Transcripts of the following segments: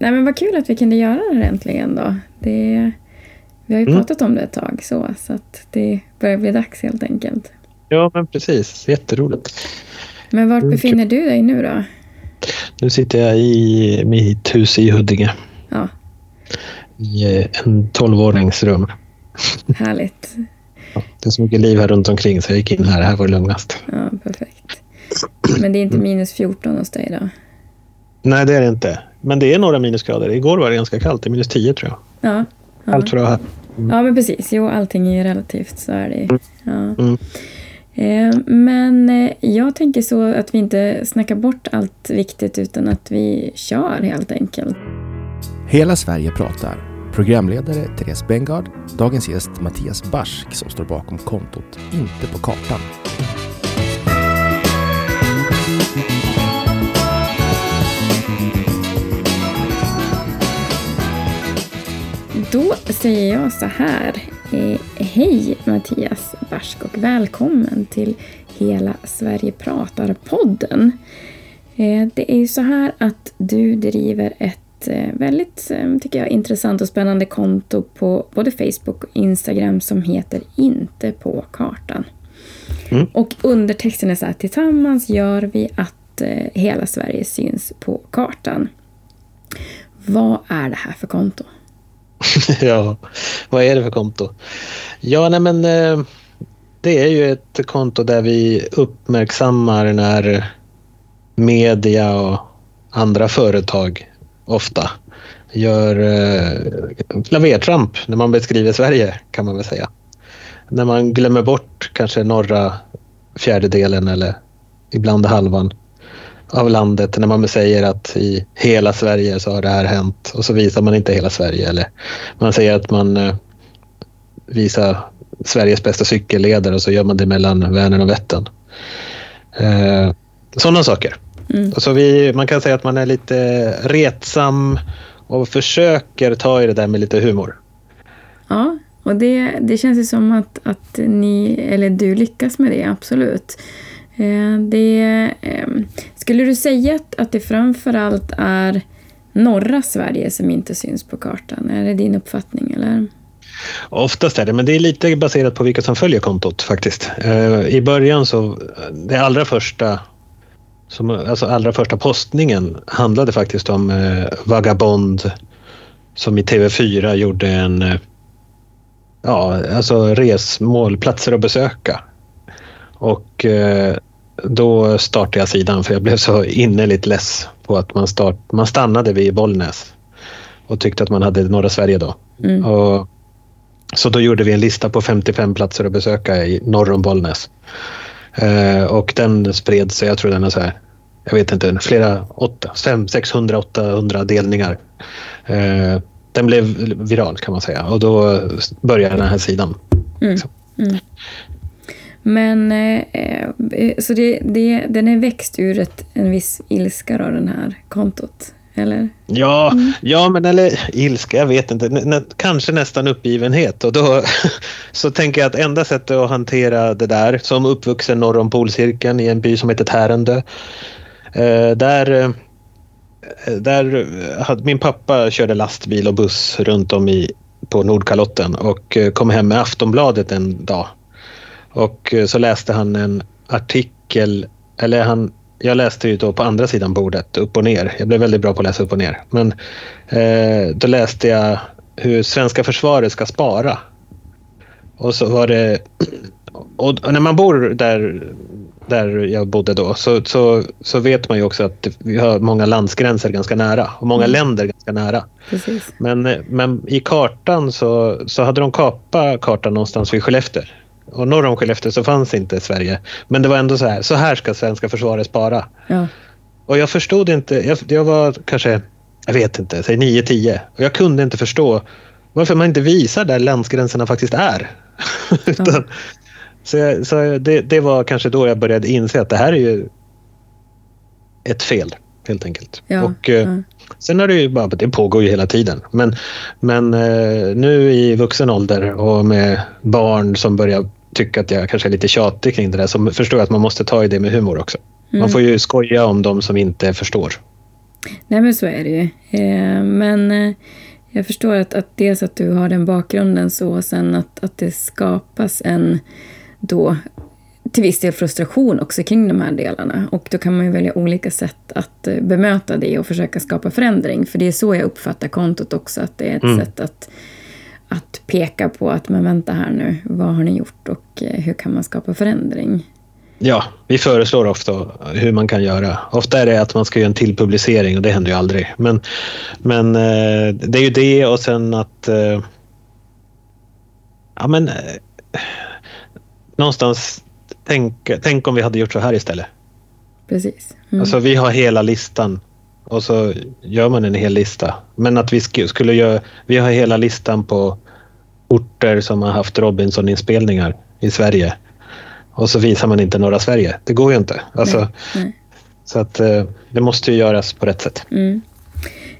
Nej, men vad kul att vi kunde göra det här äntligen då. Det, vi har ju Mm. pratat om det ett tag så, så att det börjar bli dags helt enkelt. Ja, men precis. Jätteroligt. Men vart Mm, befinner du dig nu då? Nu sitter jag i mitt hus i Huddinge. Ja, I eh, en 12-årings rum. härligt. Ja, Det är så mycket liv här runt omkring så jag gick in här. Här var det lugnast. Ja, perfekt. Men det är inte minus 14 hos dig då? Nej, det är det inte. Men det är några minusgrader. Igår var det ganska kallt. Det är minus 10 tror jag. Ja. Ja. Allt för att här. ja, men precis. Jo, allting är ju relativt, så är det ju. Ja. Mm. Eh, Men eh, jag tänker så att vi inte snackar bort allt viktigt utan att vi kör helt enkelt. Hela Sverige pratar. Programledare Therese Bengard, dagens gäst Mattias Barsk som står bakom kontot Inte på kartan. Säger jag så här. Eh, hej Mattias Barsk och välkommen till Hela Sverige pratar-podden. Eh, det är ju så här att du driver ett eh, väldigt, tycker jag, intressant och spännande konto på både Facebook och Instagram som heter Inte på kartan. Mm. Och undertexten är så här, tillsammans gör vi att hela Sverige syns på kartan. Vad är det här för konto? ja, vad är det för konto? Ja, nej men eh, det är ju ett konto där vi uppmärksammar när media och andra företag ofta gör eh, klavertramp när man beskriver Sverige kan man väl säga. När man glömmer bort kanske norra fjärdedelen eller ibland halvan av landet när man säger att i hela Sverige så har det här hänt och så visar man inte hela Sverige eller man säger att man eh, visar Sveriges bästa cykelleder och så gör man det mellan Vänern och Vättern. Eh, sådana saker. Mm. Så vi, man kan säga att man är lite retsam och försöker ta i det där med lite humor. Ja, och det, det känns ju som att, att ni, eller du lyckas med det, absolut. Eh, det, ehm, skulle du säga att, att det framförallt är norra Sverige som inte syns på kartan? Är det din uppfattning? Eller? Oftast är det, men det är lite baserat på vilka som följer kontot faktiskt. Eh, I början så, det allra första som, alltså allra första postningen handlade faktiskt om eh, Vagabond som i TV4 gjorde en ja, alltså resmål, platser att besöka. Och eh, då startade jag sidan för jag blev så innerligt less på att man, start, man stannade vid Bollnäs och tyckte att man hade norra Sverige då. Mm. Och, så då gjorde vi en lista på 55 platser att besöka i norr om Bollnäs. Eh, och den spred sig, jag tror den är så här, jag vet inte, flera, åtta, fem, 600, 800 delningar. Eh, den blev viral kan man säga och då började den här sidan. Mm. Mm. Men eh, eh, så det, det, den är växt ur ett, en viss ilska då, den här kontot? Eller? Ja, ja men eller ilska, jag vet inte. N- kanske nästan uppgivenhet. Och då så tänker jag att enda sättet att hantera det där, som uppvuxen norr om polcirkeln i en by som heter Tärendö. Eh, där, eh, där hade, min pappa körde lastbil och buss runt om i, på Nordkalotten och eh, kom hem med Aftonbladet en dag. Och eh, så läste han en artikel, eller han, jag läste ju då på andra sidan bordet, upp och ner. Jag blev väldigt bra på att läsa upp och ner. Men eh, då läste jag hur svenska försvaret ska spara. Och så var det... Och när man bor där, där jag bodde då så, så, så vet man ju också att vi har många landsgränser ganska nära och många Mm. länder ganska nära. Precis. Men, eh, men i kartan så, så hade de kapat kartan någonstans vid Skellefteå. Och norr om Skellefteå så fanns inte Sverige. Men det var ändå så här, så här ska svenska försvaret spara. Ja. Och jag förstod inte, jag, jag var kanske, jag vet inte, säg 9-10. Och jag kunde inte förstå varför man inte visar där landsgränserna faktiskt är. Utan, Så, jag, så det, det var kanske då jag började inse att det här är ju ett fel helt enkelt. Ja, och, eh, ja. Sen har det ju bara, det pågår ju hela tiden. Men, men eh, nu i vuxen ålder och med barn som börjar tycka att jag kanske är lite tjatig kring det där så förstår jag att man måste ta i det med humor också. Man Mm. får ju skoja om de som inte förstår. Nej men så är det ju. Eh, men eh, jag förstår att, att dels att du har den bakgrunden så och sen att, att det skapas en då till viss del frustration också kring de här delarna. Och då kan man ju välja olika sätt att eh, bemöta det och försöka skapa förändring. För det är så jag uppfattar kontot också, att det är ett mm. sätt att, att peka på att men vänta här nu, vad har ni gjort och hur kan man skapa förändring? Ja, vi föreslår ofta hur man kan göra. Ofta är det att man ska göra en till publicering och det händer ju aldrig. Men, men eh, det är ju det och sen att... Eh, ja men... Eh, någonstans, tänk, tänk om vi hade gjort så här istället. Precis. Mm. Alltså vi har hela listan och så gör man en hel lista. Men att vi skulle göra... Vi har hela listan på orter som har haft Robinson-inspelningar i Sverige och så visar man inte norra Sverige. Det går ju inte. Alltså, nej, nej. Så att eh, det måste ju göras på rätt sätt. Mm.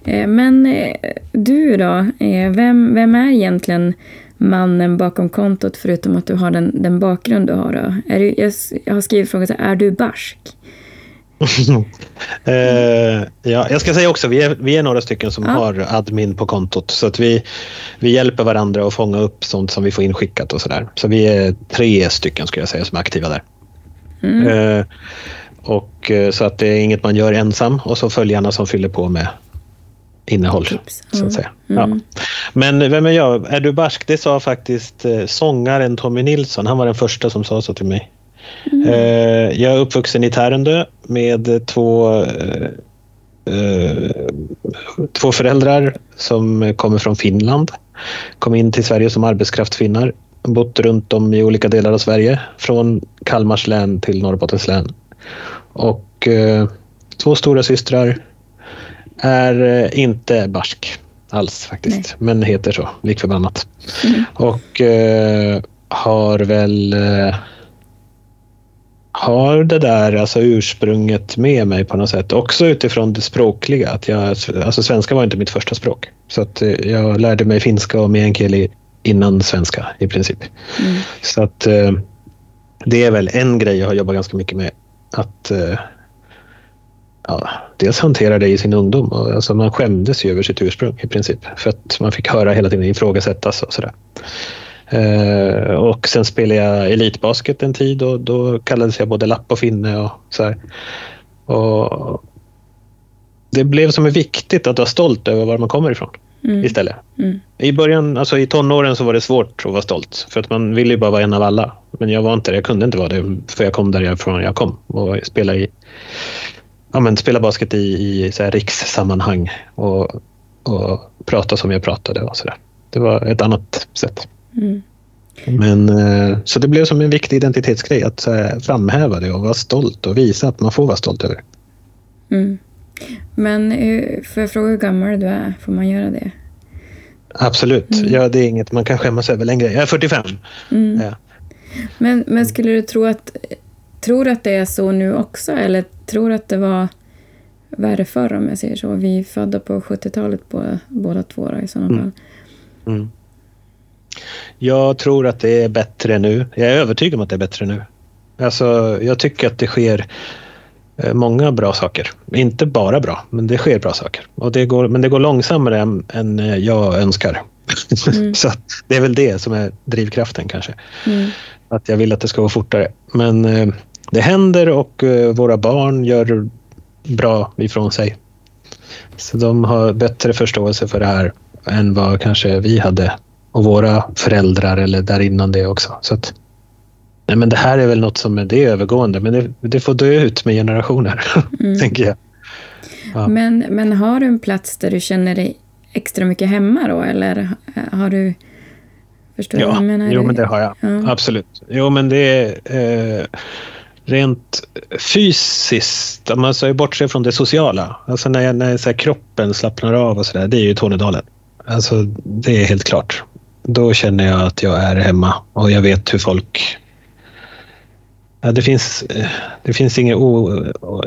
Eh, men eh, du då, vem, vem är egentligen mannen bakom kontot förutom att du har den, den bakgrund du har? Då? Är du, jag, har skrivit frågan så är du barsk? eh, ja, jag ska säga också, vi är, vi är några stycken som ja. har admin på kontot så att vi, vi hjälper varandra att fånga upp sånt som vi får inskickat och sådär. Så vi är tre stycken skulle jag säga som är aktiva där. Mm. Eh, och, eh, så att det är inget man gör ensam och så följarna som fyller på med innehåll. Tips. Så att säga. Mm. Ja. Men vem är jag? Är du barsk? Det sa faktiskt eh, sångaren Tommy Nilsson. Han var den första som sa så till mig. Mm. Eh, jag är uppvuxen i Tärendö med två, eh, eh, två föräldrar som kommer från Finland. Kom in till Sverige som arbetskraftfinnar. Bott runt om i olika delar av Sverige, från Kalmars län till Norrbottens län. Och två stora systrar är inte barsk alls faktiskt, Nej. men heter så lik förbannat. Mm. Och eh, har väl eh, har det där alltså ursprunget med mig på något sätt. Också utifrån det språkliga. Att jag, alltså svenska var inte mitt första språk. Så att eh, jag lärde mig finska och meänkieli innan svenska i princip. Mm. Så att eh, det är väl en grej jag har jobbat ganska mycket med. Att eh, ja, dels hantera det i sin ungdom. Alltså man skämdes ju över sitt ursprung i princip. För att man fick höra hela tiden ifrågasättas och sådär. Uh, och sen spelade jag elitbasket en tid och då kallades jag både lapp och finne och så här. Och det blev som är viktigt att vara stolt över var man kommer ifrån mm. istället. Mm. I början, alltså i tonåren så var det svårt att vara stolt för att man ville ju bara vara en av alla. Men jag var inte det, jag kunde inte vara det för jag kom därifrån jag kom och spelade i ja, men spela basket i, i så här rikssammanhang och, och prata som jag pratade och sådär. Det var ett annat sätt. Mm. Men, eh, så det blev som en viktig identitetsgrej att framhäva det och vara stolt och visa att man får vara stolt över det. Mm. Men eh, får jag fråga hur gammal du är? Får man göra det? Absolut. Mm. Ja, det är inget man kan skämmas över längre. Jag är 45. Mm. Ja. Men, men skulle du tro att, tror att det är så nu också? Eller tror att det var värre förr om jag säger så? Vi är födda på 70-talet båda, båda två då, i sådana mm. fall. Jag tror att det är bättre nu. Jag är övertygad om att det är bättre nu. Alltså, jag tycker att det sker eh, många bra saker. Inte bara bra, men det sker bra saker. Och det går, men det går långsammare än, än eh, jag önskar. Mm. så det är väl det som är drivkraften kanske. Mm. Att jag vill att det ska gå fortare. Men eh, det händer och våra barn gör bra ifrån sig. Så de har bättre förståelse för det här än vad kanske vi hade och våra föräldrar eller där innan det också. Så att, nej men det här är väl något som är, det är övergående men det, det får dö ut med generationer, mm. tänker jag. Ja. Men, men har du en plats där du känner dig extra mycket hemma då eller har du Förstår ja, du menar? Jo, men det har jag. Ja. Absolut. Jo, men det är eh, rent fysiskt, om man säger bortse från det sociala. Alltså när, när så kroppen slappnar av och sådär, det är ju Tornedalen. Alltså, det är helt klart då känner jag att jag är hemma och jag vet hur folk... Ja, det, finns, det finns inget, o,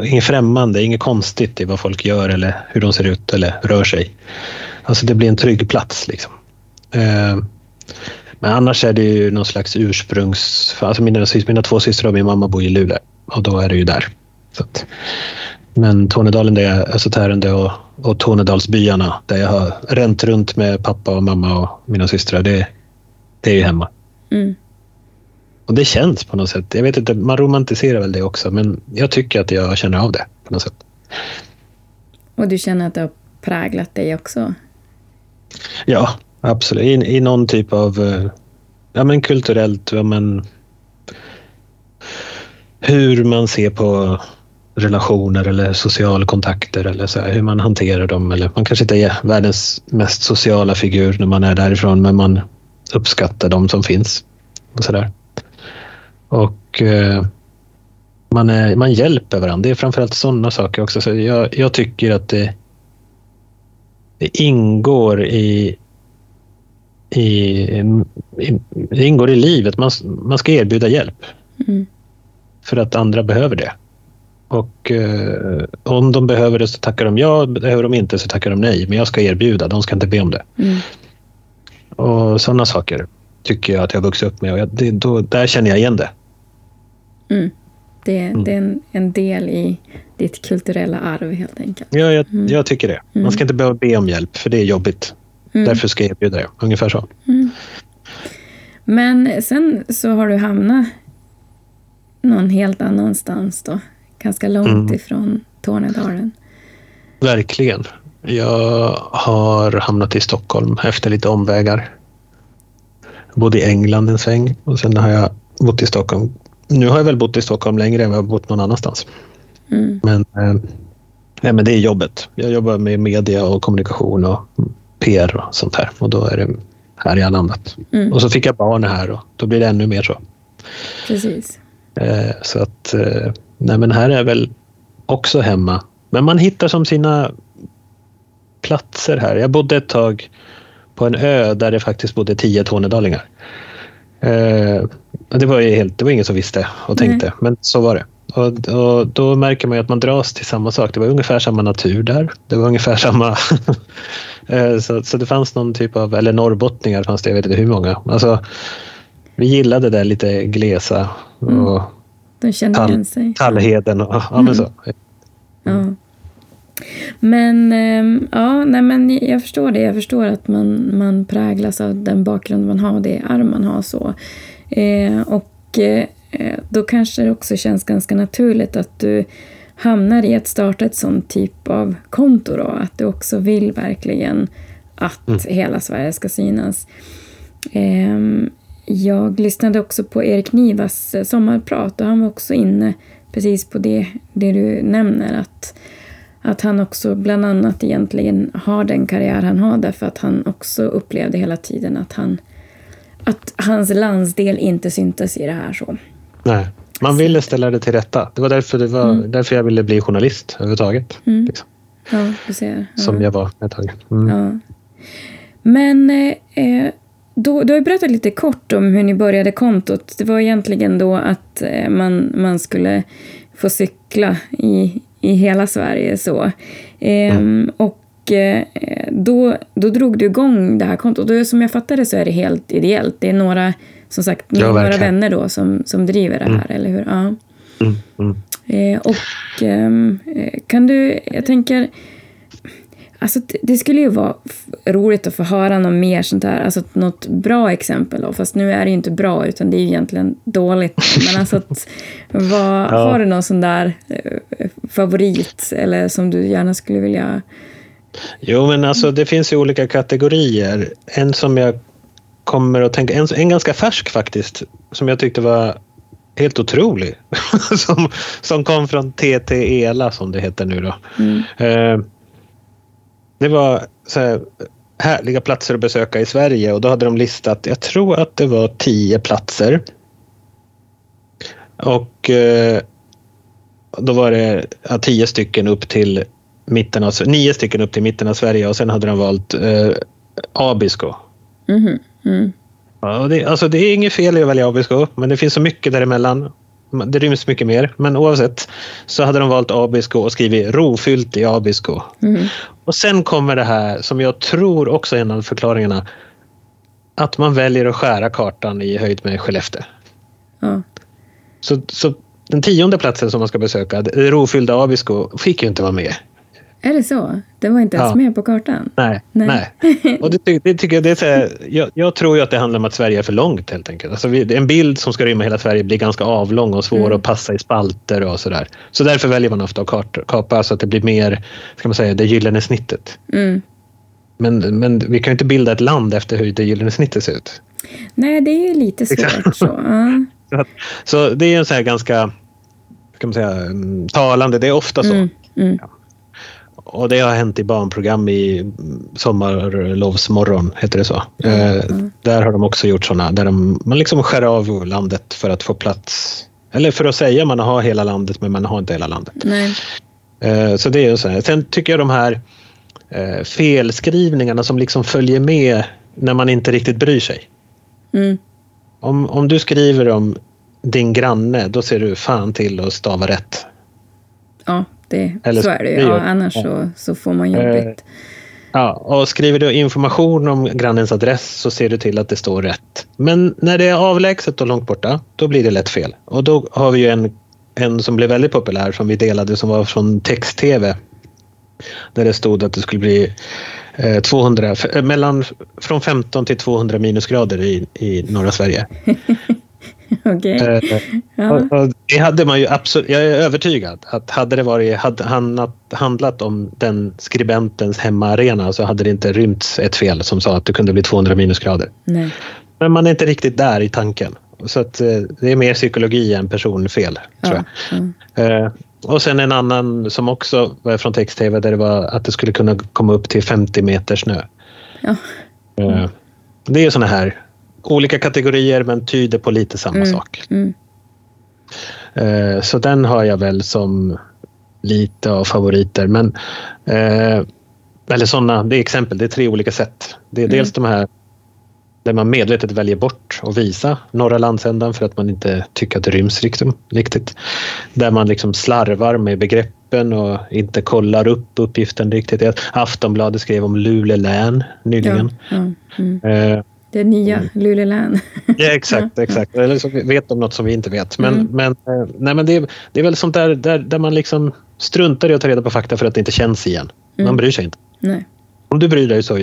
inget främmande, inget konstigt i vad folk gör eller hur de ser ut eller rör sig. Alltså det blir en trygg plats. Liksom. Eh, men annars är det ju någon slags ursprungs... Alltså mina, mina två systrar och min mamma bor i Luleå och då är det ju där. Så att, men Tornedalen där jag är så tärande och, och Tornedalsbyarna där jag har ränt runt med pappa och mamma och mina systrar, det, det är ju hemma. Mm. Och det känns på något sätt. Jag vet inte, man romantiserar väl det också, men jag tycker att jag känner av det på något sätt. Och du känner att det har präglat dig också? Ja, absolut. I, i någon typ av eh, ja, men kulturellt, ja, men, hur man ser på relationer eller sociala kontakter eller så här, hur man hanterar dem. Eller man kanske inte är världens mest sociala figur när man är därifrån, men man uppskattar de som finns. Och så där. Och eh, man, är, man hjälper varandra. Det är framförallt sådana saker också. Så jag, jag tycker att det, det ingår i, i, i, det ingår i livet. Man, man ska erbjuda hjälp. Mm. För att andra behöver det. Och eh, om de behöver det så tackar de ja, behöver de inte så tackar de nej. Men jag ska erbjuda, de ska inte be om det. Mm. Och sådana saker tycker jag att jag har vuxit upp med. Och jag, det, då, där känner jag igen det. Mm. Det, det är en, en del i ditt kulturella arv helt enkelt. Ja, jag, Mm. jag tycker det. Man ska inte behöva be om hjälp, för det är jobbigt. Mm. Därför ska jag erbjuda det. Ungefär så. Men sen så har du hamnat någon helt annanstans då. Ganska långt Mm. ifrån Tornedalen. Verkligen. Jag har hamnat i Stockholm efter lite omvägar. Jag bodde i England en sväng och sen har jag bott i Stockholm. Nu har jag väl bott i Stockholm längre än vad jag har bott någon annanstans. Mm. Men, eh, nej, men det är jobbet. Jag jobbar med media och kommunikation och PR och sånt här. Och då är det här jag har landat. Mm. Och så fick jag barn här och då blir det ännu mer så. Precis. Eh, så att, eh, nej men här är väl också hemma. Men man hittar som sina platser här. Jag bodde ett tag på en ö där det faktiskt bodde tio tornedalingar. Eh, det var ju helt, det var ingen som visste och tänkte, men så var det. Och, och då märker man ju att man dras till samma sak. Det var ungefär samma natur där. Det var ungefär samma... Så, så det fanns någon typ av, eller norrbottningar fanns det, jag vet inte hur många. Alltså, vi gillade det där lite glesa och Mm. De kände Tall- igen sig. Tallheden och ja, men så. Ja. Men, ehm, ja, nej, men jag förstår det. Jag förstår att man, man präglas av den bakgrund man har och det arv man har. så. Eh, och eh, då kanske det också känns ganska naturligt att du hamnar i att starta ett sånt typ av konto. Då, att du också vill verkligen att hela Sverige ska synas. Ehm, jag lyssnade också på Erik Nivas eh, sommarprat och han var också inne precis på det, det du nämner. Att, att han också bland annat egentligen har den karriär han har därför att han också upplevde hela tiden att han att hans landsdel inte syntes i det här så. Nej. Man ville ställa det till rätta. Det var därför, det var därför jag ville bli journalist överhuvudtaget. Mm. Liksom, Ja, du ser. Ja. som jag var ett tag. Mm. Ja. Men eh, eh, då, du har berättat lite kort om hur ni började kontot. Det var egentligen då att eh, man, man skulle få cykla i, i hela Sverige. så. Ehm, Och eh, då, då drog du igång det här kontot. Och som jag fattade så är det helt ideellt. Det är några, som sagt, Ja, några vänner då som, som driver det här, eller hur? Ja. Mm. Mm. Eh, och ehm, eh, kan du, jag tänker, alltså det- skulle ju vara roligt att få höra något mer sånt här, alltså något bra exempel då, fast nu är det ju inte bra utan det är ju egentligen dåligt. Men alltså att, vad, Ja. har du någon sån där eh, favorit eller som du gärna skulle vilja... Jo, men alltså det finns ju olika kategorier. En som jag kommer att tänka, en, en ganska färsk faktiskt, som jag tyckte var helt otrolig. som, som kom från TT ELA som det heter nu då. Mm. Eh, det var så här, härliga platser att besöka i Sverige och då hade de listat, jag tror att det var tio platser. Och eh, då var det ja, tio stycken upp till mitten av, nio stycken upp till mitten av Sverige och sen hade de valt eh, Abisko. Mhm, mm. Ja, det, alltså det är inget fel i att välja Abisko, men det finns så mycket däremellan. Det ryms mycket mer, men oavsett så hade de valt Abisko och skrivit rofyllt i Abisko. Mhm. Och sen kommer det här som jag tror också är en av förklaringarna. Att man väljer att skära kartan i höjd med Skellefteå. Ja. Så, så den tionde platsen som man ska besöka, det rofyllda Abisko, fick ju inte vara med. Är det så? Det var inte ens Ja. med på kartan? Nej. Nej. nej. Och det, det tycker jag, det är så här, jag, jag tror ju att det handlar om att Sverige är för långt helt enkelt. Alltså vi, en bild som ska rymma hela Sverige blir ganska avlång och svår Mm. att passa i spalter och sådär. Så därför väljer man ofta att kart, kapa så att det blir mer, ska man säga, det gyllene snittet. Mm. Men, men vi kan ju inte bilda ett land efter hur det gyllene snittet ser ut. Nej, det är ju lite svårt så. Ja. Så, att, så det är en så här ganska, ska man säga, mm, talande. Det är ofta så. Mm. Mm. Och det har hänt i barnprogram i mm, Sommarlovsmorgon, heter det så. Eh, Där har de också gjort sådana där de, man liksom skär av landet för att få plats. Eller för att säga man har hela landet men man har inte hela landet. Nej. Eh, Så det är ju så. Sen tycker jag de här eh, felskrivningarna som liksom följer med när man inte riktigt bryr sig. Mm. Om, om du skriver om din granne, då ser du fan till att stava rätt. Ja, det, Eller så är det ju. Ja, annars så, så får man jobbigt. Ja, och skriver du information om grannens adress så ser du till att det står rätt. Men när det är avlägset och långt borta, då blir det lätt fel. Och då har vi ju en, en som blev väldigt populär som vi delade som var från text-tv. Där det stod att det skulle bli eh, 200, f- eh, mellan, från 15 till 200 minusgrader i, i norra Sverige. Okej. Eh, Ja. det hade man ju absolut, jag är övertygad att hade det varit, hade handlat, handlat om den skribentens hemmaarena så hade det inte rymts ett fel som sa att det kunde bli 200 minusgrader. Nej. Men man är inte riktigt där i tanken. Så att eh, det är mer psykologi än personfel, tror Ja. jag. Ja. Eh, och sen en annan som också var från text-tv där det var att det skulle kunna komma upp till 50 meter snö. Ja. Eh, det är såna här olika kategorier men tyder på lite samma Mm. sak. Mm. Eh, Så den har jag väl som lite av favoriter. Men, eh, eller sådana, det är exempel, det är tre olika sätt. Det är Mm. dels de här där man medvetet väljer bort att visa norra landsändan för att man inte tycker att det ryms riktigt. riktigt. Där man liksom slarvar med begreppen och inte kollar upp uppgiften riktigt. Aftonbladet skrev om Luleå län nyligen. Ja. Ja. Mm. Eh, Det nya Luleå län. Ja, exakt. exakt. Eller så vet de något som vi inte vet. Men, Mm. men, eh, nej, men det, är, det är väl sånt där, där, där man liksom struntar i att ta reda på fakta för att det inte känns igen. Man Mm. bryr sig inte. Nej. Om du bryr dig så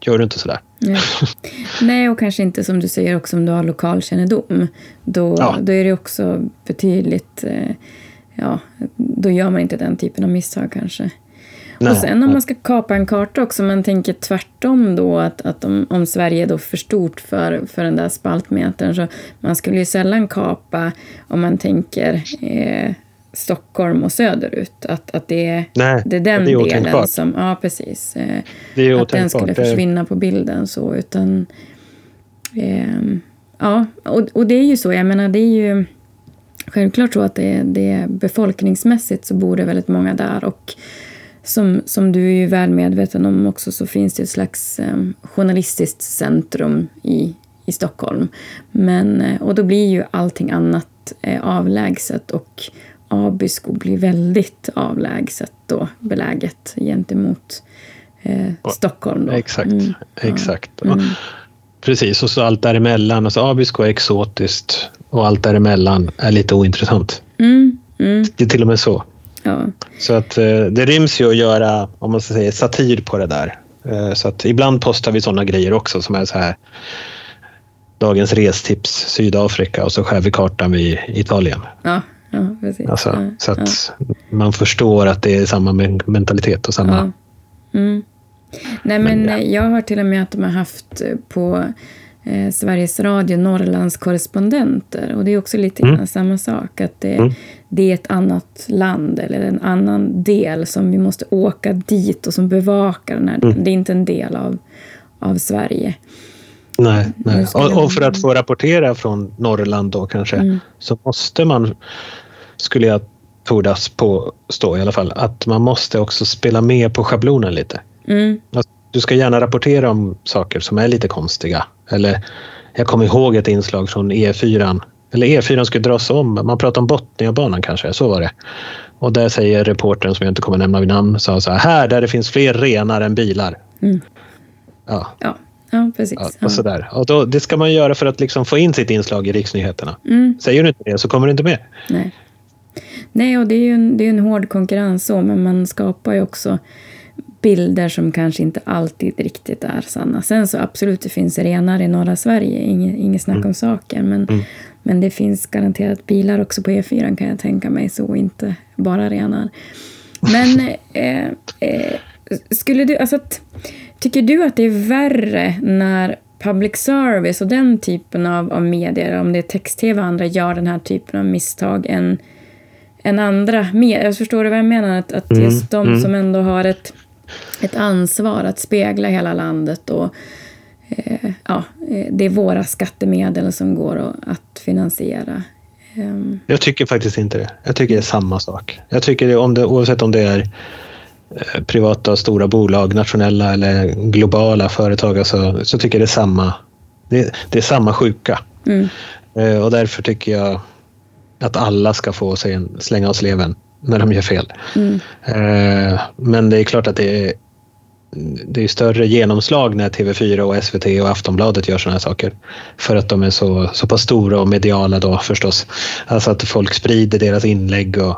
gör du inte sådär. Nej. Nej, och kanske inte som du säger också om du har lokalkännedom. Då, Ja. då är det också betydligt... Eh, ja, då gör man inte den typen av misstag kanske. Nej, och sen om man ska kapa en karta också, man tänker tvärtom då att, att om, om Sverige är då för stort för, för den där spaltmetern så man skulle ju sällan kapa om man tänker eh, Stockholm och söderut. Att, att det, är- Nej, det är den det är delen som... Ja, precis. Eh, Det är att den skulle försvinna på bilden så utan ehm, ja och, och det är ju så jag menar det är ju självklart så att det, det befolkningsmässigt så bor det väldigt många där och som, som du är ju väl medveten om också så finns det ett slags ehm, journalistiskt centrum i, i Stockholm. Men, eh, och då blir ju allting annat eh, avlägset och Abisko blir väldigt avlägset då beläget gentemot eh, Stockholm. Då. Exakt. Mm, exakt. Mm. Precis, och så allt däremellan. Alltså Abisko är exotiskt och allt däremellan är lite ointressant. Mm, mm, Det är till och med så. Ja. Så att eh, det ryms ju att göra, om man ska säga satir på det där. Eh, så att ibland postar vi sådana grejer också som är så här Dagens restips Sydafrika och så skär vi kartan vid Italien. Ja, ja, precis. Alltså, ja, så att man förstår att det är samma men- mentalitet och samma... Ja. Mm. Nej, men, Men, ja. eh, jag har till och med att de har haft på eh, Sveriges Radio Norrlands korrespondenter. Och det är också lite Mm. samma sak. Att det, Mm. Det är ett annat land eller en annan del som vi måste åka dit och som bevakar den här Mm. Det är inte en del av, av Sverige. Nej, nej. Och, och för att få rapportera från Norrland då kanske Mm. så måste man, skulle jag tordas påstå i alla fall, att man måste också spela med på schablonen lite. Mm. Alltså, Du ska gärna rapportera om saker som är lite konstiga. Eller jag kommer ihåg ett inslag från E4. Eller E4 skulle dras om. Man pratar om Botniabanan kanske, så var det. Och där säger reportern som jag inte kommer nämna vid namn, sa så här, här där det finns fler renar än bilar. Mm. Ja, Ja, ja precis. ja, Ja. och sådär. Och då, det ska man göra för att liksom få in sitt inslag i riksnyheterna. Mm. Säger du inte det så kommer du inte med. Nej. Nej, och det är ju en, det är en hård konkurrens så, men man skapar ju också bilder som kanske inte alltid riktigt är sanna. Sen så absolut, det finns renar i norra Sverige, inget, inget snack mm. om saken. Men, mm. Men det finns garanterat bilar också på E4 kan jag tänka mig, så inte bara renar. Men eh, eh, skulle du, alltså, tycker du att det är värre när public service och den typen av, av medier, om det är text-tv och andra, gör den här typen av misstag än, än andra medier? Jag förstår du vad jag menar? Att, att mm, just de mm. som ändå har ett, ett ansvar att spegla hela landet och ja, eh, det är våra skattemedel som går att finansiera. Um. Jag tycker faktiskt inte det. Jag tycker det är samma sak. Jag tycker det, om det, oavsett om det är Eh, privata stora bolag, nationella eller globala företag, alltså, så tycker jag det är samma, det, det är samma sjuka. Mm. Eh, och därför tycker jag att alla ska få sig en slänga av sleven när de gör fel. Mm. Eh, men det är klart att det är, det är större genomslag när TV4 och SVT och Aftonbladet gör sådana här saker. För att de är så, så pass stora och mediala då förstås. Alltså att folk sprider deras inlägg och,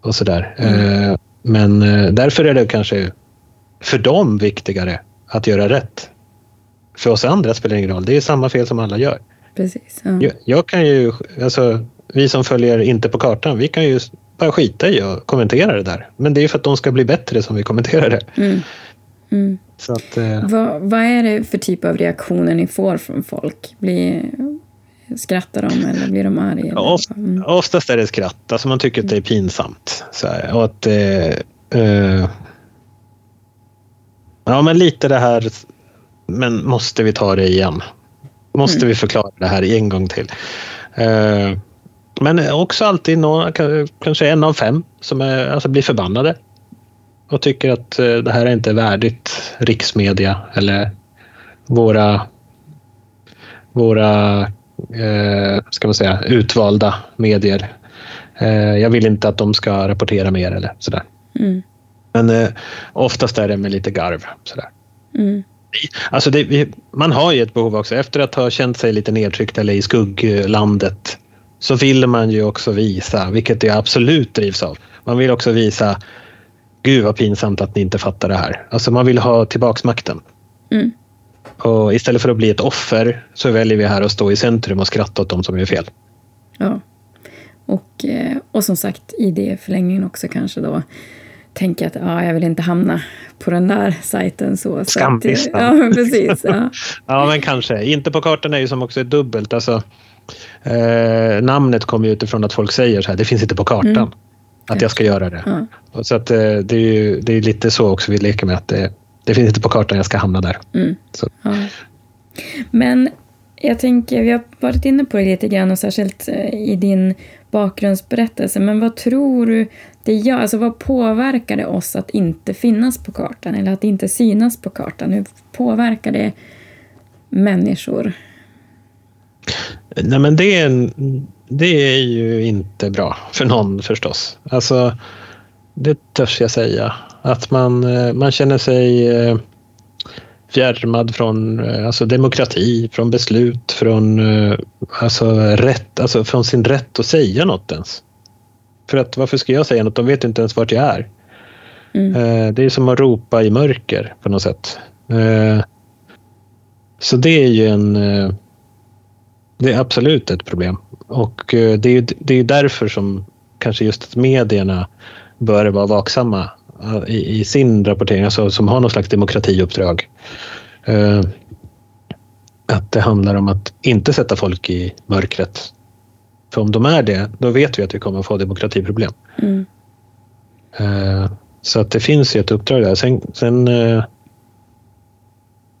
och sådär. Mm. Men eh, därför är det kanske för dem viktigare att göra rätt. För oss andra spelar det ingen roll. Det är samma fel som alla gör. Precis. Ja. Jag, jag, kan ju, alltså, vi som följer Inte på kartan, vi kan ju bara skita i och kommentera det där. Men det är för att de ska bli bättre som vi kommenterar det. Mm. Mm. Så att, eh... vad, vad är det för typ av reaktioner ni får från folk? Blir, skrattar de eller blir de arga? Oft, mm. Oftast är det skratt. Alltså man tycker att det är pinsamt. Så här, och att, eh, eh, ja, men lite det här, men måste vi ta det igen? Måste mm. vi förklara det här en gång till? Eh, men också alltid någon, kanske en av fem som är, alltså blir förbannade och tycker att eh, det här är inte värdigt riksmedia eller våra, våra eh, ska man säga, utvalda medier. Eh, jag vill inte att de ska rapportera mer eller sådär. Mm. Men eh, oftast är det med lite garv. Sådär. Mm. Alltså det, man har ju ett behov också. Efter att ha känt sig lite nedtryckt eller i skugglandet så vill man ju också visa, vilket jag absolut drivs av. Man vill också visa, gud vad pinsamt att ni inte fattar det här. Alltså man vill ha tillbaks makten. Mm. Och istället för att bli ett offer så väljer vi här att stå i centrum och skratta åt dem som gör fel. Ja. Och, eh, och som sagt, i det förlängningen också kanske då tänka att ja, jag vill inte hamna på den där sajten. Så, Skamlistan. Ja, precis. Ja. ja, men kanske. Inte på kartan är ju som också är dubbelt. Alltså, eh, namnet kommer ju utifrån att folk säger så här, det finns inte på kartan. Mm. Att jag ska göra det. Och så att, eh, det, är ju, det är lite så också vi leker med att det, det finns inte på kartan, jag ska hamna där. Mm. Ja. Men jag tänker, vi har varit inne på det lite grann och särskilt eh, i din bakgrundsberättelse. Men vad tror du det gör? Alltså vad påverkar det oss att inte finnas på kartan eller att inte synas på kartan? Hur påverkar det människor? Nej men det är, det är ju inte bra för någon förstås. Alltså, det törs jag säga. Att man, eh, man känner sig eh, fjärmad från eh, alltså demokrati, från beslut, från, alltså rätt, alltså från sin rätt att säga något ens. För att varför ska jag säga något? De vet inte ens vart jag är. Mm. Det är som att ropa i mörker på något sätt. Så det är ju en... Det är absolut ett problem. Och det är, det är därför som kanske just medierna bör vara vaksamma i, i sin rapportering, alltså som har någon slags demokratiuppdrag. Eh, att det handlar om att inte sätta folk i mörkret. För om de är det, då vet vi att vi kommer att få demokratiproblem. Mm. Eh, så att det finns ju ett uppdrag där. Sen, sen eh,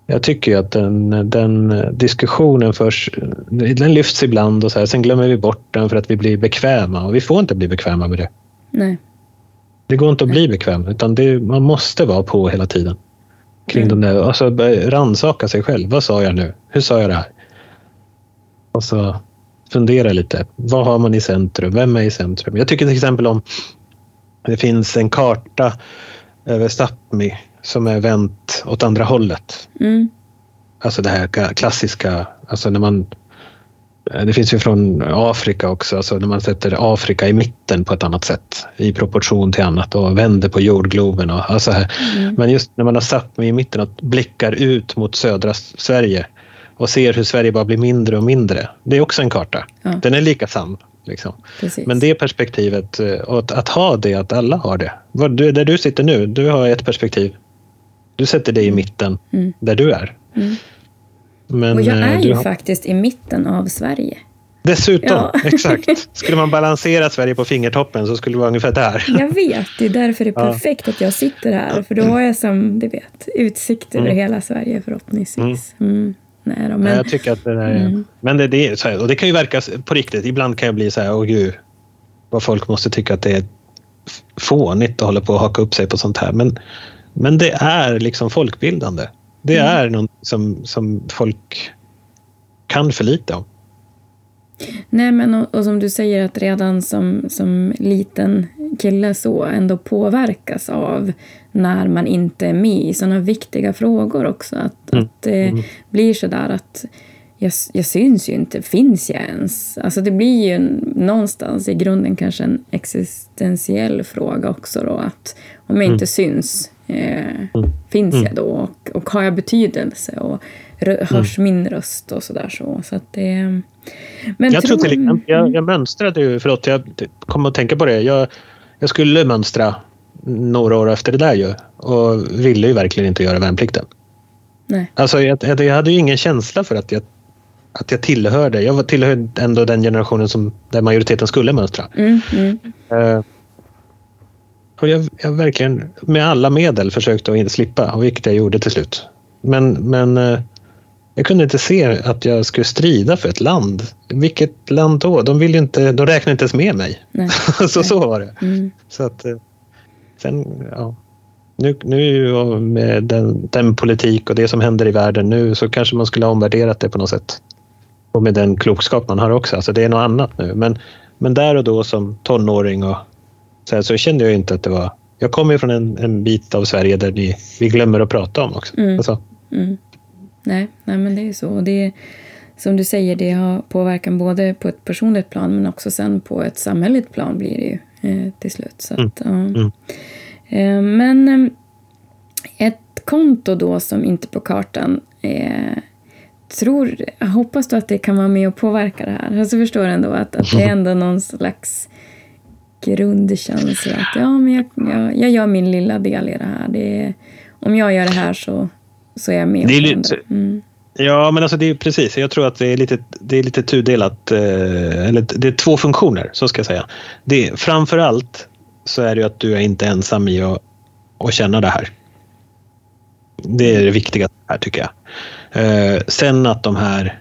jag tycker ju att den, den diskussionen förs, den lyfts ibland och så här, sen glömmer vi bort den för att vi blir bekväma och vi får inte bli bekväma med det. Nej. Det går inte att bli bekväm utan det, man måste vara på hela tiden. Kring mm. de där, alltså rannsaka sig själv. Vad sa jag nu? Hur sa jag det här? Och så fundera lite. Vad har man i centrum? Vem är i centrum? Jag tycker till exempel om det finns en karta över Sápmi som är vänt åt andra hållet. Mm. Alltså det här klassiska, alltså när man det finns ju från Afrika också, alltså när man sätter Afrika i mitten på ett annat sätt i proportion till annat och vänder på jordgloben. Och, alltså här. Mm. Men just när man har satt mig i mitten och blickar ut mot södra Sverige och ser hur Sverige bara blir mindre och mindre. Det är också en karta. Ja. Den är lika sann. Liksom. Men det perspektivet, eh, och att, att, ha det, att alla har det. Där du sitter nu, du har ett perspektiv. Du sätter dig i mm. mitten mm. där du är. Mm. Men, och jag eh, är ju har... faktiskt i mitten av Sverige. Dessutom, ja. exakt. Skulle man balansera Sverige på fingertoppen så skulle det vara ungefär där. Jag vet, det är därför det är perfekt ja. att jag sitter här. För då har jag som, du vet, utsikt över mm. hela Sverige förhoppningsvis. Mm. mm. Nej då, men... jag tycker att det där, mm. Men det, det, här, och det kan ju verka på riktigt. Ibland kan jag bli så här, åh gud, vad folk måste tycka att det är fånigt att hålla på och haka upp sig på sånt här. Men, men det är liksom folkbildande. Det mm. är något som, som folk kan för lite om. Nej, men och, och, som du säger att redan som, som liten kille så ändå påverkas av när man inte är med i sådana viktiga frågor också. Att, mm. att det mm. blir sådär att jag, jag syns ju inte, finns jag ens? Alltså det blir ju någonstans i grunden kanske en existentiell fråga också då att om jag inte mm. syns, eh, mm. finns jag mm. då? Och, och har jag betydelse? Och hörs min röst och sådär så. så att det, men jag tror till exempel, jag, jag mönstrade ju, förlåt jag kom att tänka på det. Jag, jag skulle mönstra några år efter det där ju och ville ju verkligen inte göra värnplikten. Nej. Alltså jag, jag hade ju ingen känsla för att jag, att jag tillhörde. Jag tillhörde ändå den generationen som, där majoriteten skulle mönstra. Mm, mm. Och jag, jag verkligen med alla medel försökte att inte slippa, vilket jag gjorde till slut. Men, men uh, jag kunde inte se att jag skulle strida för ett land. Vilket land då? De, vill inte, de räknar inte ens med mig. så, så var det. Mm. Så att, eh, sen, ja. Nu, nu med den, den, politik och det som händer i världen nu så kanske man skulle ha omvärderat det på något sätt. Och med den klokskap man har också. Alltså det är något annat nu. Men, men där och då som tonåring och så, här, så kände jag inte att det var... Jag kommer ju från en, en bit av Sverige där vi, vi glömmer att prata om också. Mm. Alltså. Mm. Nej, nej men det är så. Och det som du säger, det har påverkan både på ett personligt plan men också sen på ett samhälleligt plan blir det ju eh, till slut. Så att, mm. Ja. Mm. Eh, men eh, ett konto då som inte på kartan eh, tror, jag hoppas du att det kan vara med och påverka det här. Alltså förstår ändå att, att det är ändå någon slags grundkänsla att ja, men jag, jag, jag gör min lilla del i det här. Det är, om jag gör det här så så är jag med. Det är lite, mm. Ja, men alltså det är precis. Jag tror att det är lite, det är lite tudelat. Eh, eller det är två funktioner, så ska jag säga. Det, framför allt så är det ju att du är inte ensam i att, att känna det här. Det är det viktiga här tycker jag. Eh, sen att de här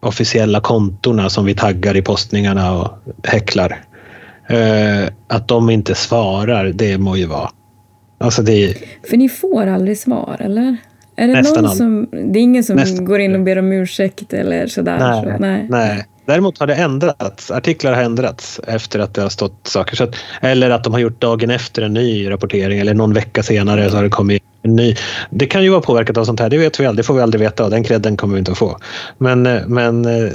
officiella kontorna som vi taggar i postningarna och häcklar. Eh, att de inte svarar, det må ju vara. Alltså det... För ni får aldrig svar, eller? Är det, Nästan någon som, det är ingen som Nästan. går in och ber om ursäkt eller sådär? Nej, så, nej. nej. Däremot har det ändrats. Artiklar har ändrats efter att det har stått saker. Så att, eller att de har gjort dagen efter en ny rapportering eller någon vecka senare så har det kommit en ny. Det kan ju vara påverkat av sånt här. Det vet vi aldrig. Det får vi aldrig veta och den credden kommer vi inte att få. Men, eh, men eh,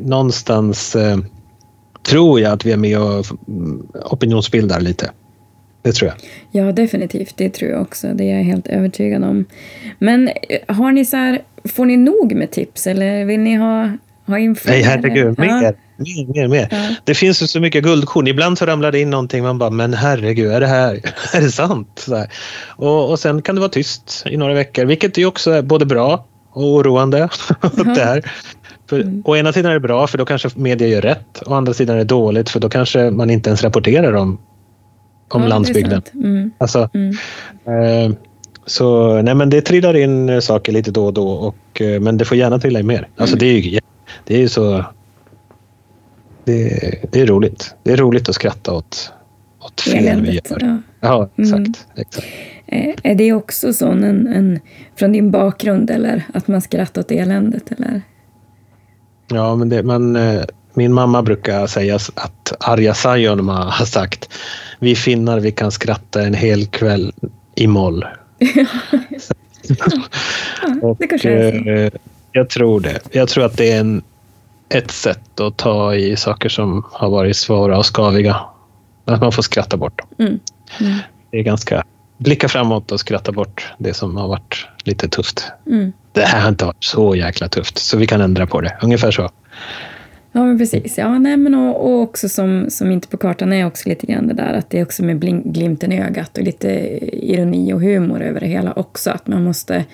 någonstans eh, tror jag att vi är med och opinionsbildar lite. Det tror jag. Ja, definitivt. Det tror jag också. Det är jag helt övertygad om. Men eh, har ni så här, får ni nog med tips eller vill ni ha, ha info? Nej, herregud. Mer, ja. mer, mer. mer. Ja. Det finns ju så mycket guldkorn. Ibland så ramlar det in någonting man bara, men herregud, är det här, är det sant? Och, och sen kan det vara tyst i några veckor, vilket ju också är både bra och oroande. det här. För, mm. Å ena sidan är det bra för då kanske media gör rätt. Å andra sidan är det dåligt för då kanske man inte ens rapporterar om om ja, landsbygden. Mm. Alltså, mm. Eh, så nej, men det trillar in eh, saker lite då och då, och, eh, men det får gärna trilla in mer. Alltså, mm. det, är ju, det är ju så... Det, det, är roligt. Det är roligt att skratta åt, åt fel vi gör. Ja, ja exakt. Mm. exakt. Eh, är det också sån en, en, från din bakgrund, eller att man skrattar åt eländet? Eller? Ja, men det, man, min mamma brukar säga att Arja Saijonmaa har sagt vi finnar vi kan skratta en hel kväll i moll. så. Eh, jag tror det. Jag tror att det är en ett sätt att ta i saker som har varit svåra och skaviga. Att man får skratta bort dem. Mm. Mm. Det är ganska... Blicka framåt och skratta bort det som har varit lite tufft. Mm. Det här har inte varit så jäkla tufft, så vi kan ändra på det. Ungefär så. Ja, men precis. Ja, nej, men och, och också som, som inte på kartan är också lite grann det där att det är också med bling, glimten i ögat och lite ironi och humor över det hela också. Att man måste,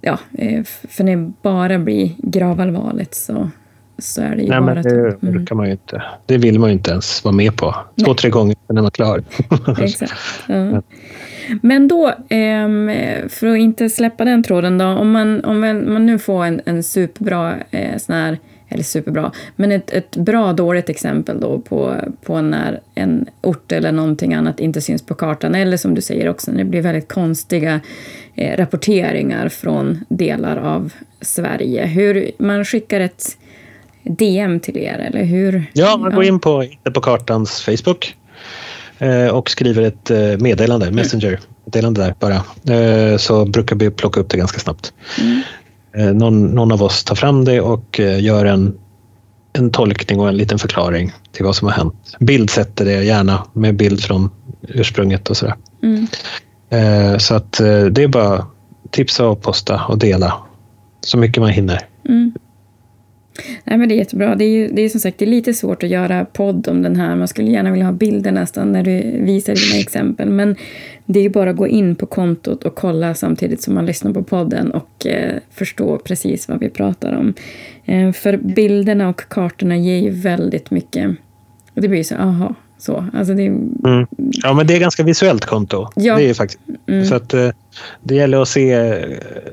ja, eh, för när det bara blir gravallvarligt så, så är det ju Nej, bara... men det mm. orkar man ju inte. Det vill man ju inte ens vara med på. Två, Nej. tre gånger sen är man klar. Exakt. Ja. Men då, ehm, för att inte släppa den tråden då, om man, om man man nu får en, en superbra eh, sån här, eller superbra, men ett, ett bra dåligt exempel då på, på när en ort eller någonting annat inte syns på kartan, eller som du säger också, när det blir väldigt konstiga eh, rapporteringar från delar av Sverige. Hur man skickar ett DM till er, eller hur? Ja, man går in på Inte på kartans Facebook eh, och skriver ett eh, meddelande, Messenger-meddelande där bara. Eh, Så brukar vi plocka upp det ganska snabbt. Mm. Någon, någon av oss tar fram det och gör en, en tolkning och en liten förklaring till vad som har hänt. Bildsätter det gärna med bild från ursprunget och sådär. Mm. Så att det är bara tipsa och posta och dela så mycket man hinner. Mm. Nej, men det är jättebra. Det är, ju, det är som sagt det är lite svårt att göra podd om den här. Man skulle gärna vilja ha bilder nästan när du visar dina exempel. Men det är ju bara att gå in på kontot och kolla samtidigt som man lyssnar på podden och eh, förstå precis vad vi pratar om. Eh, för bilderna och kartorna ger ju väldigt mycket. Och det blir ju så, aha, så. Alltså det, Mm. Ja, men det är ganska visuellt konto. Ja. Det är ju faktiskt. Mm. Så att, eh, det gäller att se eh,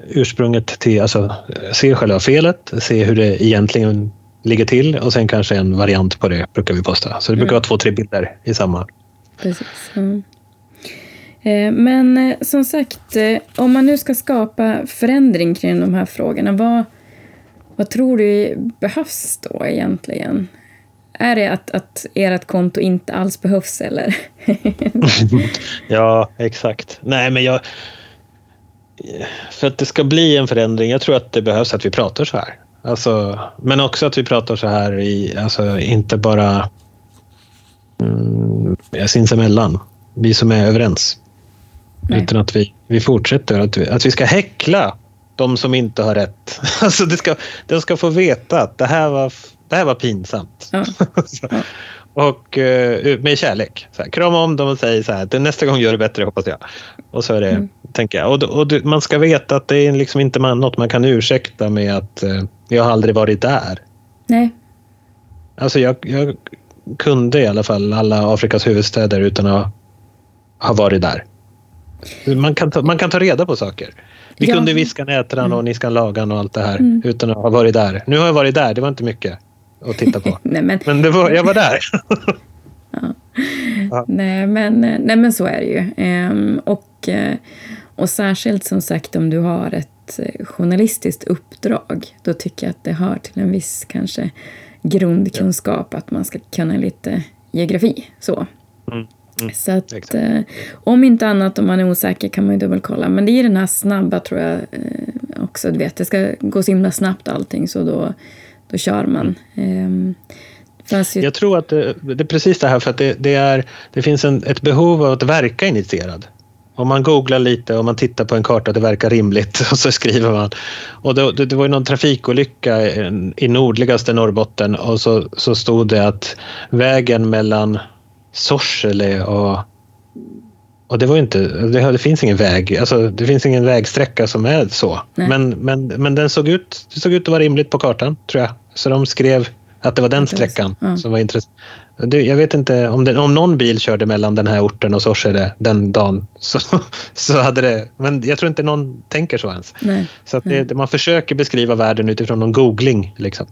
ursprunget till, alltså se själva felet, se hur det egentligen ligger till och sen kanske en variant på det brukar vi posta. Så det brukar Mm. vara två, tre bilder i samma. Precis. Eh, Men eh, som sagt, om man nu ska skapa förändring kring de här frågorna, vad, vad tror du behövs då egentligen? Är det att, att ert konto inte alls behövs eller? Ja, exakt. Nej, men jag... För att det ska bli en förändring, jag tror att det behövs att vi pratar så här. Alltså, men också att vi pratar så här, i, alltså, inte bara mm, sinsemellan, vi som är överens. Nej. Utan att vi, vi fortsätter, att vi, att vi ska häckla de som inte har rätt. Alltså, det ska, de ska få veta att det här var, det här var pinsamt. Ja. Så, och eh, med kärlek. Så här, krama om dem och säg så här, "Du, nästa gång gör du bättre hoppas jag. Och så är det, Mm. tänker jag. Och, och du, man ska veta att det är liksom inte man, något man kan ursäkta med att eh, jag har aldrig varit där. Nej. Alltså jag, jag kunde i alla fall alla Afrikas huvudstäder utan att ha varit där. Man kan ta, man kan ta reda på saker. Vi Ja. kunde viska Nätran och Niskan Lagan och allt det här Mm. utan att ha varit där. Nu har jag varit där, det var inte mycket att titta på. Nej, men, Men det var, jag var där. nej, men, nej, men så är det ju. Ehm, och, eh, och särskilt som sagt om du har ett eh, journalistiskt uppdrag, då tycker jag att det hör till en viss kanske grundkunskap att man ska kunna lite geografi. Så. Mm, mm, Så att, exakt. eh, om inte annat, om man är osäker kan man ju dubbelkolla. Men det är den här snabba tror jag eh, också. Du vet, det ska gå så himla snabbt allting så då, då kör man. Ehm, ju, Jag tror att det, det är precis det här för att det, det, är, det finns en, ett behov av att verka initierad. Om man googlar lite och man tittar på en karta det verkar rimligt och så skriver man. Och då, det, det var ju någon trafikolycka i, i nordligaste Norrbotten och så, så stod det att vägen mellan Sorsele och och det var ju inte, det, det finns ingen väg, alltså det finns ingen vägsträcka som är så. Nej. Men, men, men den såg ut, det såg ut att vara rimligt på kartan tror jag. Så de skrev att det var den sträckan Ja. som var intressant. Det, jag vet inte om, det, om någon bil körde mellan den här orten och Sorsele den dagen. Så, så hade det, men jag tror inte någon tänker så ens. nej, Så att det, man försöker beskriva världen utifrån någon googling. Liksom.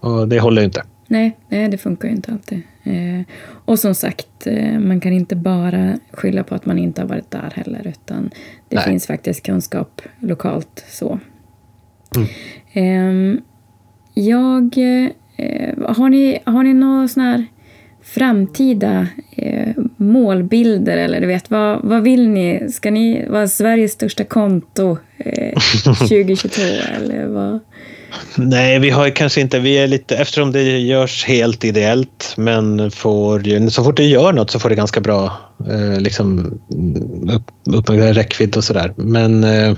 Och det håller ju inte. Nej, nej, det funkar ju inte alltid. Eh, och som sagt, eh, man kan inte bara skylla på att man inte har varit där heller. Utan det Nej. finns faktiskt kunskap lokalt så. Mm. Ehm, jag, eh, har ni, har ni några såna här framtida eh, målbilder eller du vet, vad, vad vill ni? Ska ni vara Sveriges största konto? eh, 2022 eller vad? Nej, vi har kanske inte, vi är lite, eftersom det görs helt ideellt men får, så fort det gör något så får det ganska bra eh, liksom, upp, räckvidd och sådär. Men eh,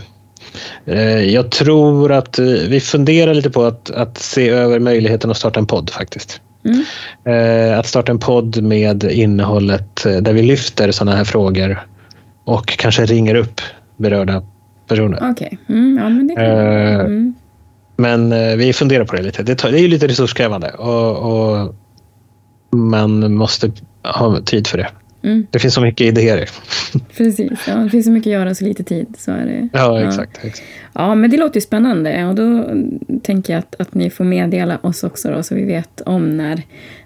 eh, jag tror att vi funderar lite på att, att se över möjligheten att starta en podd faktiskt. Mm. Eh, att starta en podd med innehållet eh, där vi lyfter sådana här frågor och kanske ringer upp berörda personer. Okej, okay. mm, ja men det kan eh, mm. Men eh, vi funderar på det lite. Det, tar, det är ju lite resurskrävande och, och, man måste ha tid för det. Mm. Det finns så mycket idéer. Precis, ja, det finns så mycket att göra så lite tid. Så är det. Ja, exakt, ja. exakt. Ja, men det låter ju spännande och då tänker jag att, att ni får meddela oss också då, så vi vet om när,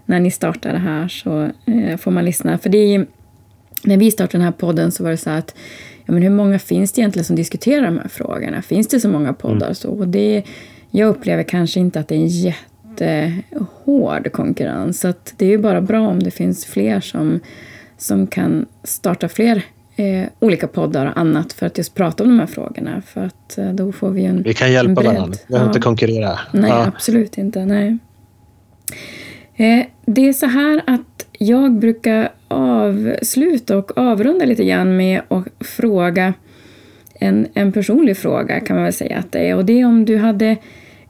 när ni startar det här så eh, får man lyssna. För det är, när vi startade den här podden så var det så att ja, men hur många finns det egentligen som diskuterar de här frågorna? Finns det så många poddar? Mm. Så? Och det, jag upplever kanske inte att det är en jättehård konkurrens. Så det är ju bara bra om det finns fler som, som kan starta fler eh, olika poddar och annat för att just prata om de här frågorna. För att eh, då får vi en Vi kan hjälpa varandra, vi behöver ja. inte konkurrera. Nej, ja. absolut inte. Nej. Eh, det är så här att jag brukar avsluta och avrunda lite grann med att fråga en, en personlig fråga kan man väl säga att det är. Och det är om du hade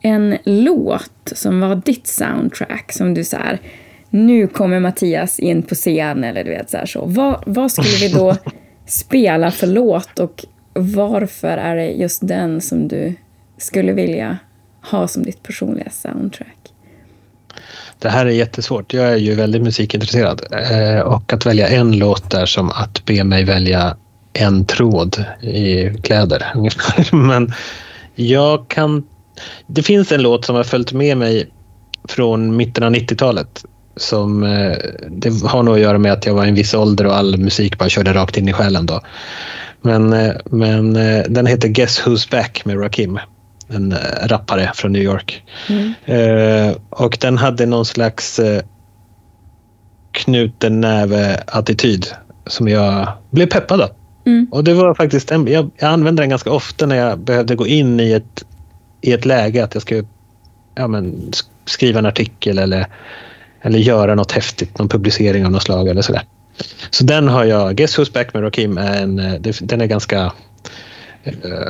en låt som var ditt soundtrack som du så här, nu kommer Mattias in på scen eller du vet så här så. Vad, vad skulle vi då spela för låt och varför är det just den som du skulle vilja ha som ditt personliga soundtrack? Det här är jättesvårt. Jag är ju väldigt musikintresserad eh, och att välja en låt är som att be mig välja en tråd i kläder Men jag kan... Det finns en låt som har följt med mig från mitten av 90-talet. Som, eh, det har nog att göra med att jag var i en viss ålder och all musik bara körde rakt in i själen då. Men, eh, men eh, den heter Guess Who's Back med Rakim. En rappare från New York. Mm. och den hade någon slags knuten näve-attityd som jag blev peppad av. Mm. Och det var faktiskt en, jag, jag använde den ganska ofta när jag behövde gå in i ett, i ett läge att jag skulle ja, men, skriva en artikel eller, eller göra något häftigt, någon publicering av något slag eller sådär. Så den har jag, Guess Who's Back med Rakim, är en, den är ganska...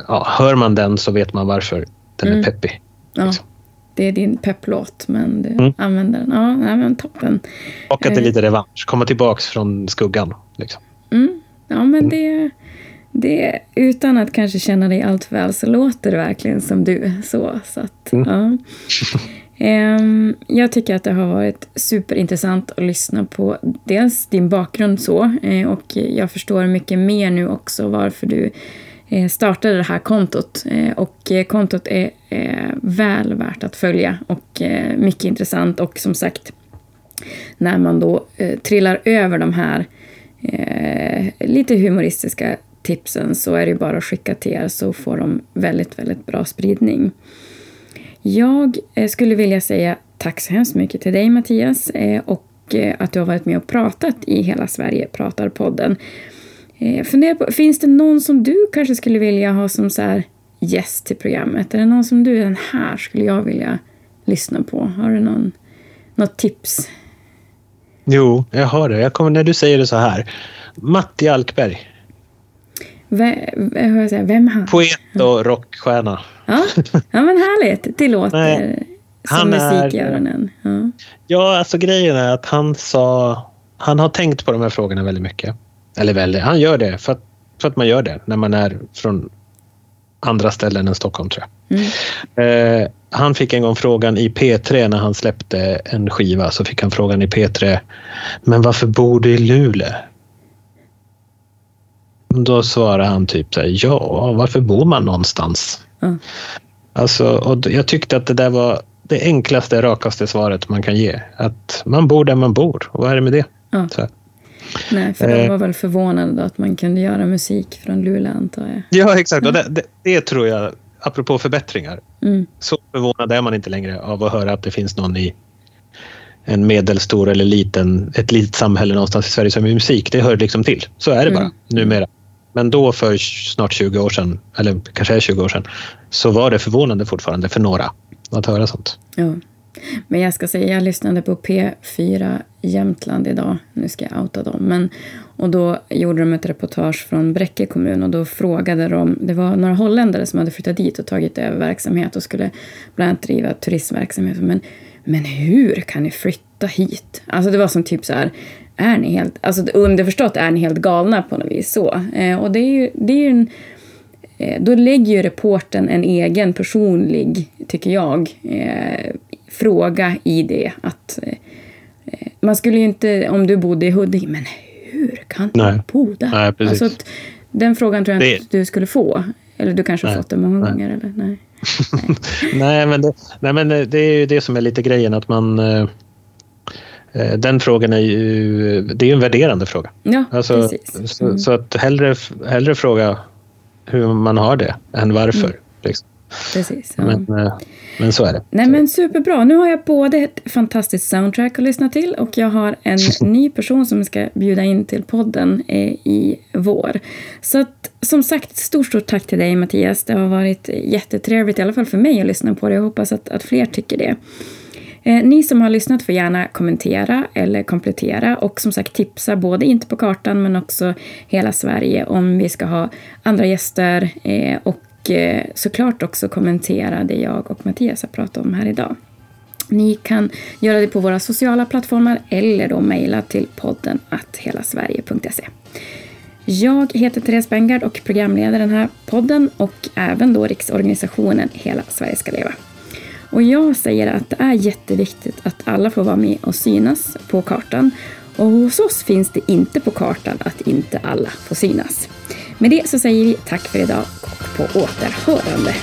Ja, hör man den så vet man varför den mm. är peppig. Ja, liksom. det är din pepplåt, men du mm. använder den. Ja, men toppen. Och att det är eh. lite revansch, komma tillbaks från skuggan. Liksom. Mm. Ja, men det, det, utan att kanske känna dig allt väl så låter det verkligen som du. Så, så att, mm. ja. Um, jag tycker att det har varit superintressant att lyssna på dels din bakgrund så uh, och jag förstår mycket mer nu också varför du uh, startade det här kontot. Uh, och kontot är väl värt att följa och mycket intressant och som sagt när man då trillar över de här eh, lite humoristiska tipsen så är det bara att skicka till er så får de väldigt, väldigt bra spridning. Jag eh, skulle vilja säga tack så hemskt mycket till dig Mattias eh, och eh, att du har varit med och pratat i Hela Sverige pratar-podden. Fundera på, finns det någon som du kanske skulle vilja ha som så här gäst till programmet? Är det någon som du, den här skulle jag vilja lyssna på? Har du någon, något tips? Jo, jag har det. Jag kommer, när du säger det så här. Matti Alkberg. V vem han? Poet och rockstjärna. Ja, ja men härligt. Det låter Nej, som musikgöraren. Ja. ja, alltså grejen är att han sa... Han har tänkt på de här frågorna väldigt mycket. Eller väldigt, han gör det för att, för att man gör det när man är från andra ställen än Stockholm tror jag. Mm. Eh, han fick en gång frågan i P3 när han släppte en skiva så fick han frågan i P3 Men varför bor du i Luleå? Då svarade han typ så här, ja, varför bor man någonstans? Mm. Alltså, och jag tyckte att det där var det enklaste, rakaste svaret man kan ge. Att man bor där man bor. Och vad är det med det? Mm. Nej, för de eh. var väl förvånade att man kunde göra musik från Luleå antar jag. Ja, exakt. Och det, det, det tror jag, apropå förbättringar, mm. så förvånad är man inte längre av att höra att det finns någon i en medelstor eller liten, ett litet samhälle någonstans i Sverige som är musik. Det hör liksom till. Så är det bara mm. numera. Men då för snart 20 år sedan, eller kanske är 20 år sedan, så var det förvånande fortfarande för några att höra sånt. Ja. Men jag ska säga, jag lyssnade på P4 Jämtland idag. Nu ska jag outa dem. Men, och då gjorde de ett reportage från Bräcke kommun och då frågade de, det var några holländare som hade flyttat dit och tagit över verksamhet och skulle bland annat driva turistverksamhet. Men, men hur kan ni flytta hit? Alltså det var som typ så här, är ni helt, alltså underförstått är ni helt galna på något vis så. Eh, och det är ju, det är ju en, eh, då lägger ju reporten en egen personlig, tycker jag, eh, fråga i det. Att eh, eh, Man skulle ju inte, om du bodde i Huddinge, men hur kan Nej. du bo där? Nej, precis. Alltså, den frågan tror jag Det- inte du skulle få. Eller du kanske har Nej. fått den många Nej. gånger? Eller? Nej. nej, men det, nej, men det är ju det som är lite grejen att man... eh, Den frågan är ju, det är en värderande fråga. Ja, Alltså, precis. så, Mm. så att hellre, hellre fråga hur man har det än varför. Mm. Liksom. precis ja. Men, eh, men så är det. Nej men superbra. Nu har jag både ett fantastiskt soundtrack att lyssna till och jag har en ny person som jag ska bjuda in till podden eh, i vår. Så att, som sagt, stort, stort tack till dig Mattias. Det har varit jättetrevligt, i alla fall för mig, att lyssna på det. Jag hoppas att, att fler tycker det. Eh, ni som har lyssnat får gärna kommentera eller komplettera och som sagt tipsa både Inte på kartan men också hela Sverige om vi ska ha andra gäster eh, och eh, såklart också kommentera det jag och Mattias har pratat om här idag. Ni kan göra det på våra sociala plattformar eller då mejla till podden att helasverige.se. Jag heter Therese Bengard och programleder den här podden och även då riksorganisationen Hela Sverige ska leva. Och jag säger att det är jätteviktigt att alla får vara med och synas på kartan. Och hos oss finns det inte på kartan att inte alla får synas. Med det så säger vi tack för idag och på återhörande.